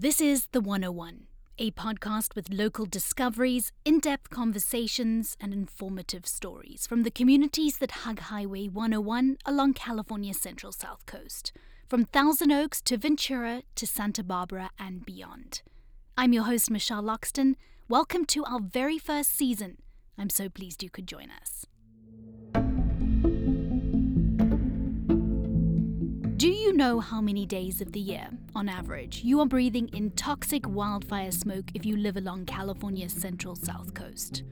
This is The 101, a podcast with local discoveries, in depth conversations, and informative stories from the communities that hug Highway 101 along California's Central South Coast, from Thousand Oaks to Ventura to Santa Barbara and beyond. I'm your host, Michelle Loxton. Welcome to our very first season. I'm so pleased you could join us. Do you know how many days of the year, on average, you are breathing in toxic wildfire smoke if you live along California's central south coast?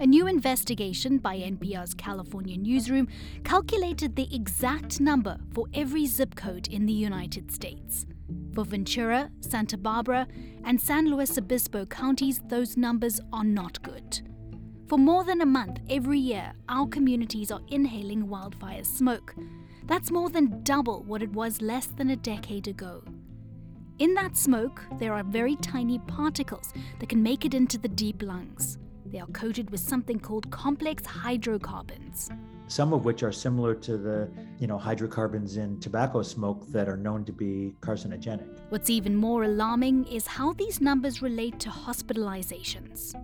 A new investigation by NPR's California newsroom calculated the exact number for every zip code in the United States. For Ventura, Santa Barbara, and San Luis Obispo counties, those numbers are not good. For more than a month every year, our communities are inhaling wildfire smoke that's more than double what it was less than a decade ago. In that smoke, there are very tiny particles that can make it into the deep lungs. They are coated with something called complex hydrocarbons. Some of which are similar to the, you know, hydrocarbons in tobacco smoke that are known to be carcinogenic. What's even more alarming is how these numbers relate to hospitalizations.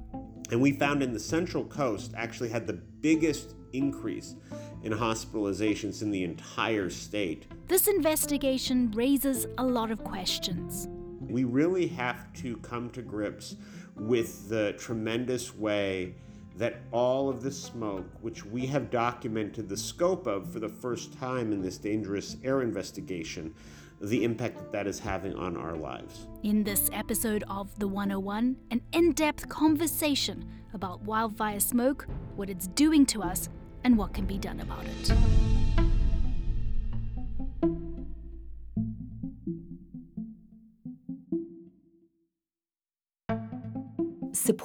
And we found in the Central Coast actually had the biggest increase in hospitalizations in the entire state. This investigation raises a lot of questions. We really have to come to grips with the tremendous way that all of the smoke, which we have documented the scope of for the first time in this dangerous air investigation, the impact that that is having on our lives. In this episode of The 101, an in depth conversation about wildfire smoke, what it's doing to us, and what can be done about it.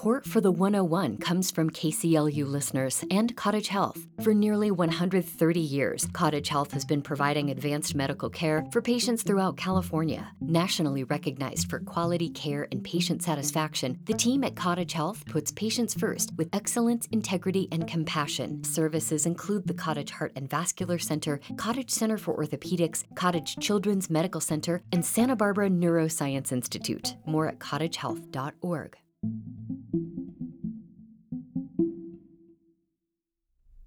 Support for the 101 comes from KCLU listeners and Cottage Health. For nearly 130 years, Cottage Health has been providing advanced medical care for patients throughout California. Nationally recognized for quality care and patient satisfaction, the team at Cottage Health puts patients first with excellence, integrity, and compassion. Services include the Cottage Heart and Vascular Center, Cottage Center for Orthopedics, Cottage Children's Medical Center, and Santa Barbara Neuroscience Institute. More at cottagehealth.org.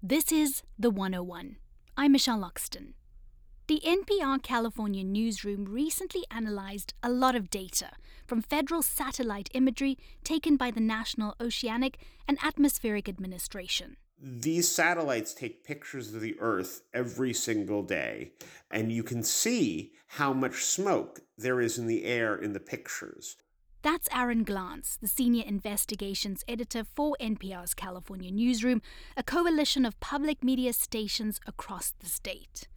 This is The 101. I'm Michelle Loxton. The NPR California newsroom recently analyzed a lot of data from federal satellite imagery taken by the National Oceanic and Atmospheric Administration. These satellites take pictures of the Earth every single day, and you can see how much smoke there is in the air in the pictures. That's Aaron Glantz, the senior investigations editor for NPR's California newsroom, a coalition of public media stations across the state.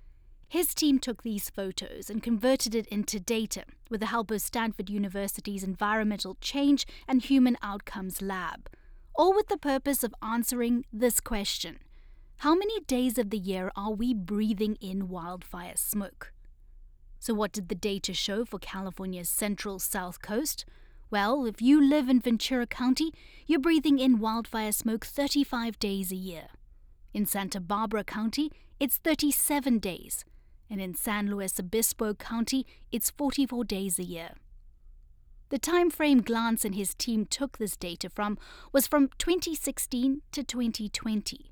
His team took these photos and converted it into data with the help of Stanford University's Environmental Change and Human Outcomes Lab, all with the purpose of answering this question How many days of the year are we breathing in wildfire smoke? So, what did the data show for California's central south coast? Well, if you live in Ventura County, you're breathing in wildfire smoke 35 days a year. In Santa Barbara County, it's 37 days. And in San Luis Obispo County, it's 44 days a year. The time frame Glantz and his team took this data from was from 2016 to 2020.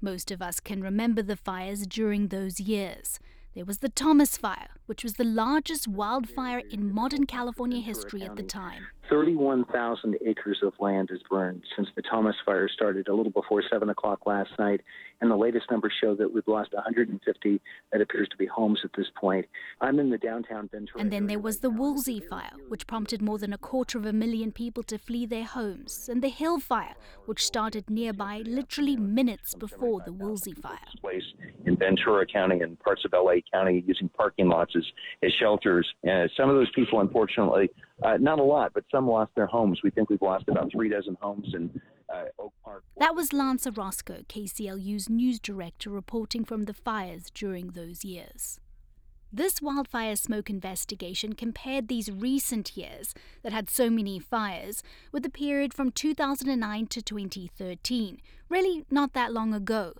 Most of us can remember the fires during those years. There was the Thomas Fire, which was the largest wildfire in modern California history at the time. 31,000 acres of land is burned since the Thomas Fire started a little before 7 o'clock last night. And the latest numbers show that we've lost 150 that appears to be homes at this point. I'm in the downtown Ventura. And then there was the Woolsey Fire, which prompted more than a quarter of a million people to flee their homes. And the Hill Fire, which started nearby literally minutes before the Woolsey Fire. Place in Ventura County and parts of LA County using parking lots as, as shelters. And some of those people, unfortunately, uh, not a lot, but some lost their homes. We think we've lost about three dozen homes in uh, Oak Park. That was Lance Orozco, KCLU's news director, reporting from the fires during those years. This wildfire smoke investigation compared these recent years that had so many fires with the period from 2009 to 2013, really not that long ago,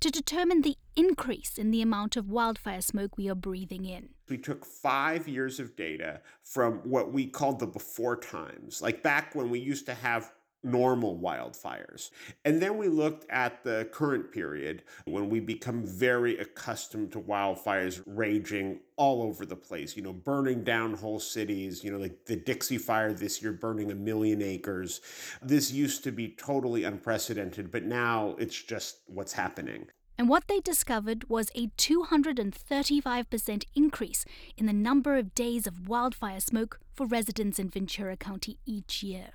to determine the increase in the amount of wildfire smoke we are breathing in. We took five years of data from what we called the before times, like back when we used to have normal wildfires. And then we looked at the current period when we become very accustomed to wildfires raging all over the place, you know, burning down whole cities, you know, like the Dixie Fire this year burning a million acres. This used to be totally unprecedented, but now it's just what's happening. And what they discovered was a 235% increase in the number of days of wildfire smoke for residents in Ventura County each year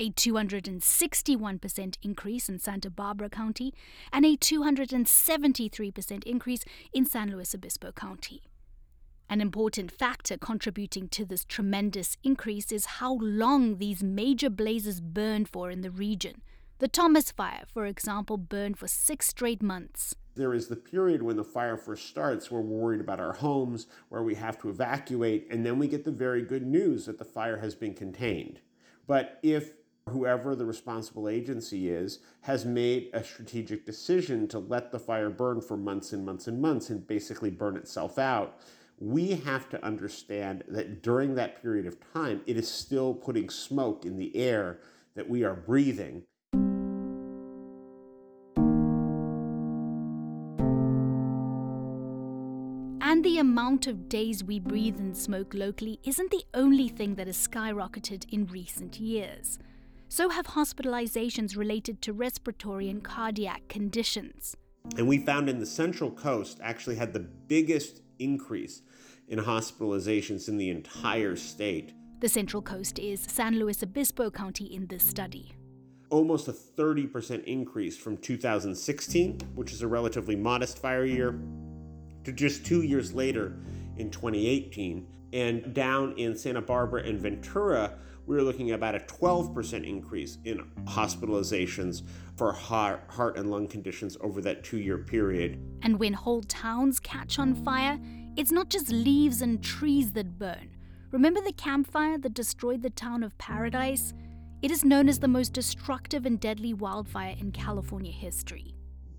a 261% increase in Santa Barbara County, and a 273% increase in San Luis Obispo County. An important factor contributing to this tremendous increase is how long these major blazes burn for in the region. The Thomas Fire, for example, burned for six straight months. There is the period when the fire first starts where we're worried about our homes, where we have to evacuate, and then we get the very good news that the fire has been contained. But if whoever the responsible agency is, has made a strategic decision to let the fire burn for months and months and months and basically burn itself out. We have to understand that during that period of time, it is still putting smoke in the air that we are breathing. And the amount of days we breathe in smoke locally isn't the only thing that has skyrocketed in recent years so have hospitalizations related to respiratory and cardiac conditions. And we found in the Central Coast actually had the biggest increase in hospitalizations in the entire state. The Central Coast is San Luis Obispo County in this study. Almost a 30% increase from 2016, which is a relatively modest fire year, to just two years later in 2018. And down in Santa Barbara and Ventura, we were looking at about a 12% increase in hospitalizations for heart, heart and lung conditions over that two year period. And when whole towns catch on fire, it's not just leaves and trees that burn. Remember the Camp Fire that destroyed the town of Paradise? It is known as the most destructive and deadly wildfire in California history.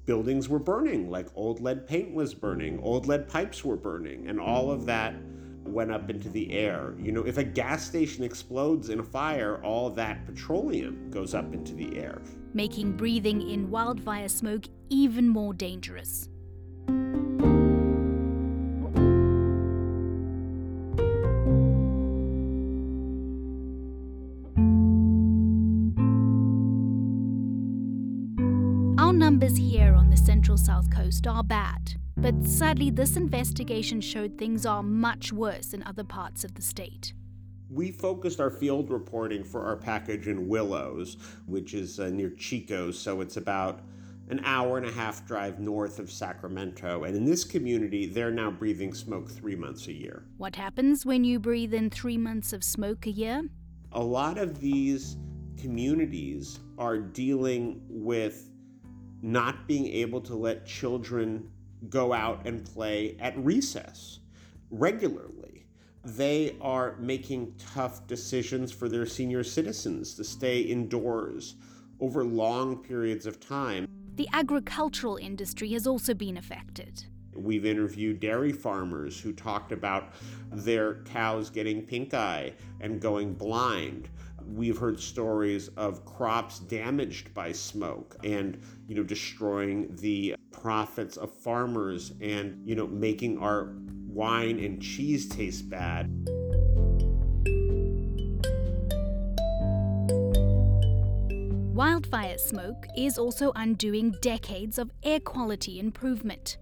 Buildings were burning, like old lead paint was burning, old lead pipes were burning, and all of that went up into the air. You know, if a gas station explodes in a fire, all that petroleum goes up into the air, making breathing in wildfire smoke even more dangerous. Our numbers here on the central south coast are bad. But sadly, this investigation showed things are much worse in other parts of the state. We focused our field reporting for our package in Willows, which is uh, near Chico, so it's about an hour and a half drive north of Sacramento. And in this community, they're now breathing smoke three months a year. What happens when you breathe in three months of smoke a year? A lot of these communities are dealing with not being able to let children go out and play at recess regularly. They are making tough decisions for their senior citizens to stay indoors over long periods of time. The agricultural industry has also been affected. We've interviewed dairy farmers who talked about their cows getting pink eye and going blind. We've heard stories of crops damaged by smoke and, you know, destroying the profits of farmers and, you know, making our wine and cheese taste bad. Wildfire smoke is also undoing decades of air quality improvement.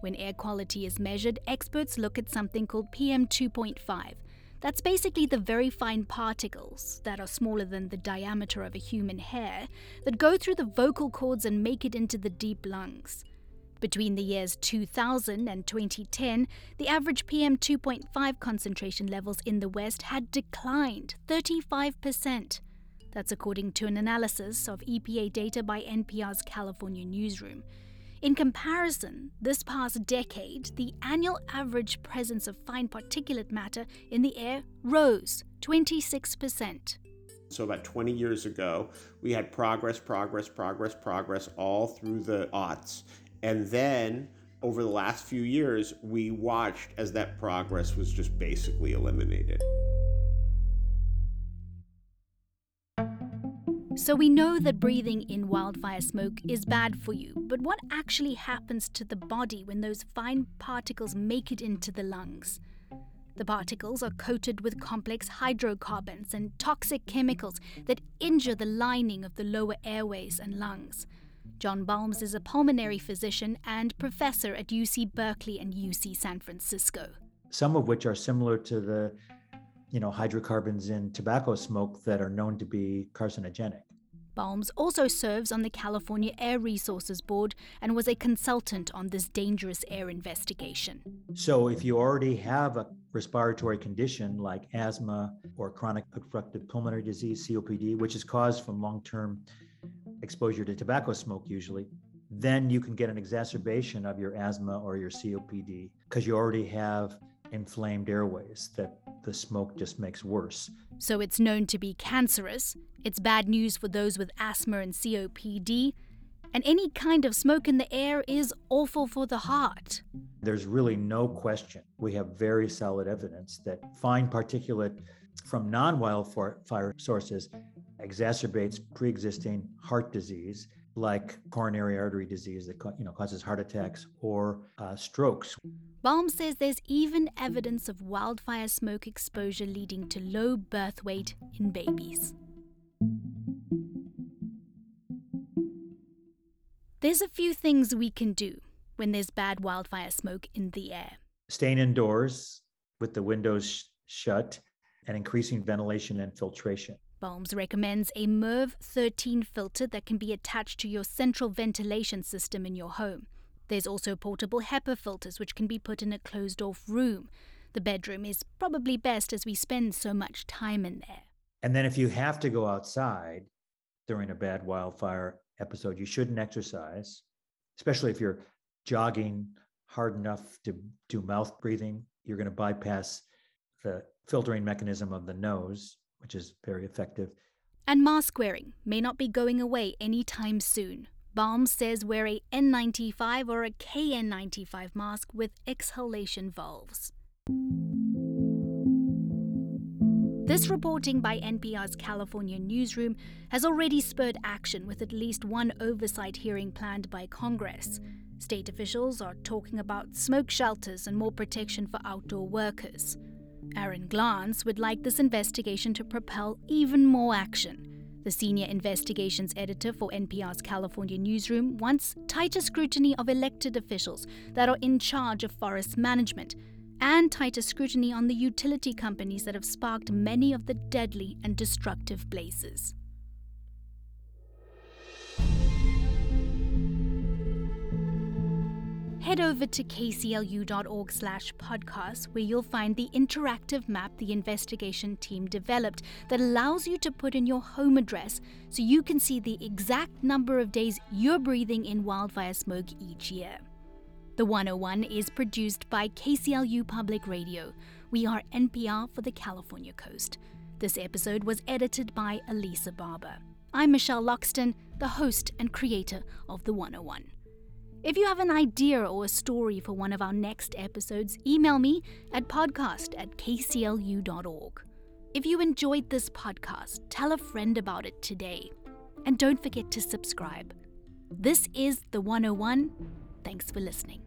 When air quality is measured, experts look at something called PM 2.5, that's basically the very fine particles that are smaller than the diameter of a human hair that go through the vocal cords and make it into the deep lungs. Between the years 2000 and 2010, the average PM 2.5 concentration levels in the West had declined 35%. That's according to an analysis of EPA data by NPR's California newsroom. In comparison, this past decade, the annual average presence of fine particulate matter in the air rose 26%. So, about 20 years ago, we had progress, progress, progress, progress all through the aughts. And then over the last few years, we watched as that progress was just basically eliminated. So we know that breathing in wildfire smoke is bad for you, but what actually happens to the body when those fine particles make it into the lungs? The particles are coated with complex hydrocarbons and toxic chemicals that injure the lining of the lower airways and lungs. John Balmes is a pulmonary physician and professor at UC Berkeley and UC San Francisco. Some of which are similar to the you know, hydrocarbons in tobacco smoke that are known to be carcinogenic. Balmes also serves on the California Air Resources Board and was a consultant on this dangerous air investigation. So, if you already have a respiratory condition like asthma or chronic obstructive pulmonary disease, COPD, which is caused from long term exposure to tobacco smoke, usually, then you can get an exacerbation of your asthma or your COPD because you already have inflamed airways that the smoke just makes worse. So it's known to be cancerous. It's bad news for those with asthma and COPD. And any kind of smoke in the air is awful for the heart. There's really no question. We have very solid evidence that fine particulate from non wildfire sources exacerbates pre existing heart disease like coronary artery disease that you know causes heart attacks or uh, strokes. Balmes says there's even evidence of wildfire smoke exposure leading to low birth weight in babies. There's a few things we can do when there's bad wildfire smoke in the air. Staying indoors with the windows sh- shut and increasing ventilation and filtration. Balmes recommends a MERV 13 filter that can be attached to your central ventilation system in your home. There's also portable HEPA filters which can be put in a closed off room. The bedroom is probably best as we spend so much time in there. And then if you have to go outside during a bad wildfire episode, you shouldn't exercise, especially if you're jogging hard enough to do mouth breathing. You're going to bypass the filtering mechanism of the nose which is very effective. And mask wearing may not be going away anytime soon. Balmes says wear a N95 or a KN95 mask with exhalation valves. This reporting by NPR's California newsroom has already spurred action with at least one oversight hearing planned by Congress. State officials are talking about smoke shelters and more protection for outdoor workers. Aaron Glantz would like this investigation to propel even more action. The senior investigations editor for NPR's California newsroom wants tighter scrutiny of elected officials that are in charge of forest management and tighter scrutiny on the utility companies that have sparked many of the deadly and destructive blazes. Head over to kclu.org slash podcast where you'll find the interactive map the investigation team developed that allows you to put in your home address so you can see the exact number of days you're breathing in wildfire smoke each year. The 101 is produced by KCLU Public Radio. We are NPR for the California coast. This episode was edited by Elisa Barber. I'm Michelle Loxton, the host and creator of The 101. If you have an idea or a story for one of our next episodes, email me at podcast at kclu.org. If you enjoyed this podcast, tell a friend about it today. And don't forget to subscribe. This is The 101. Thanks for listening.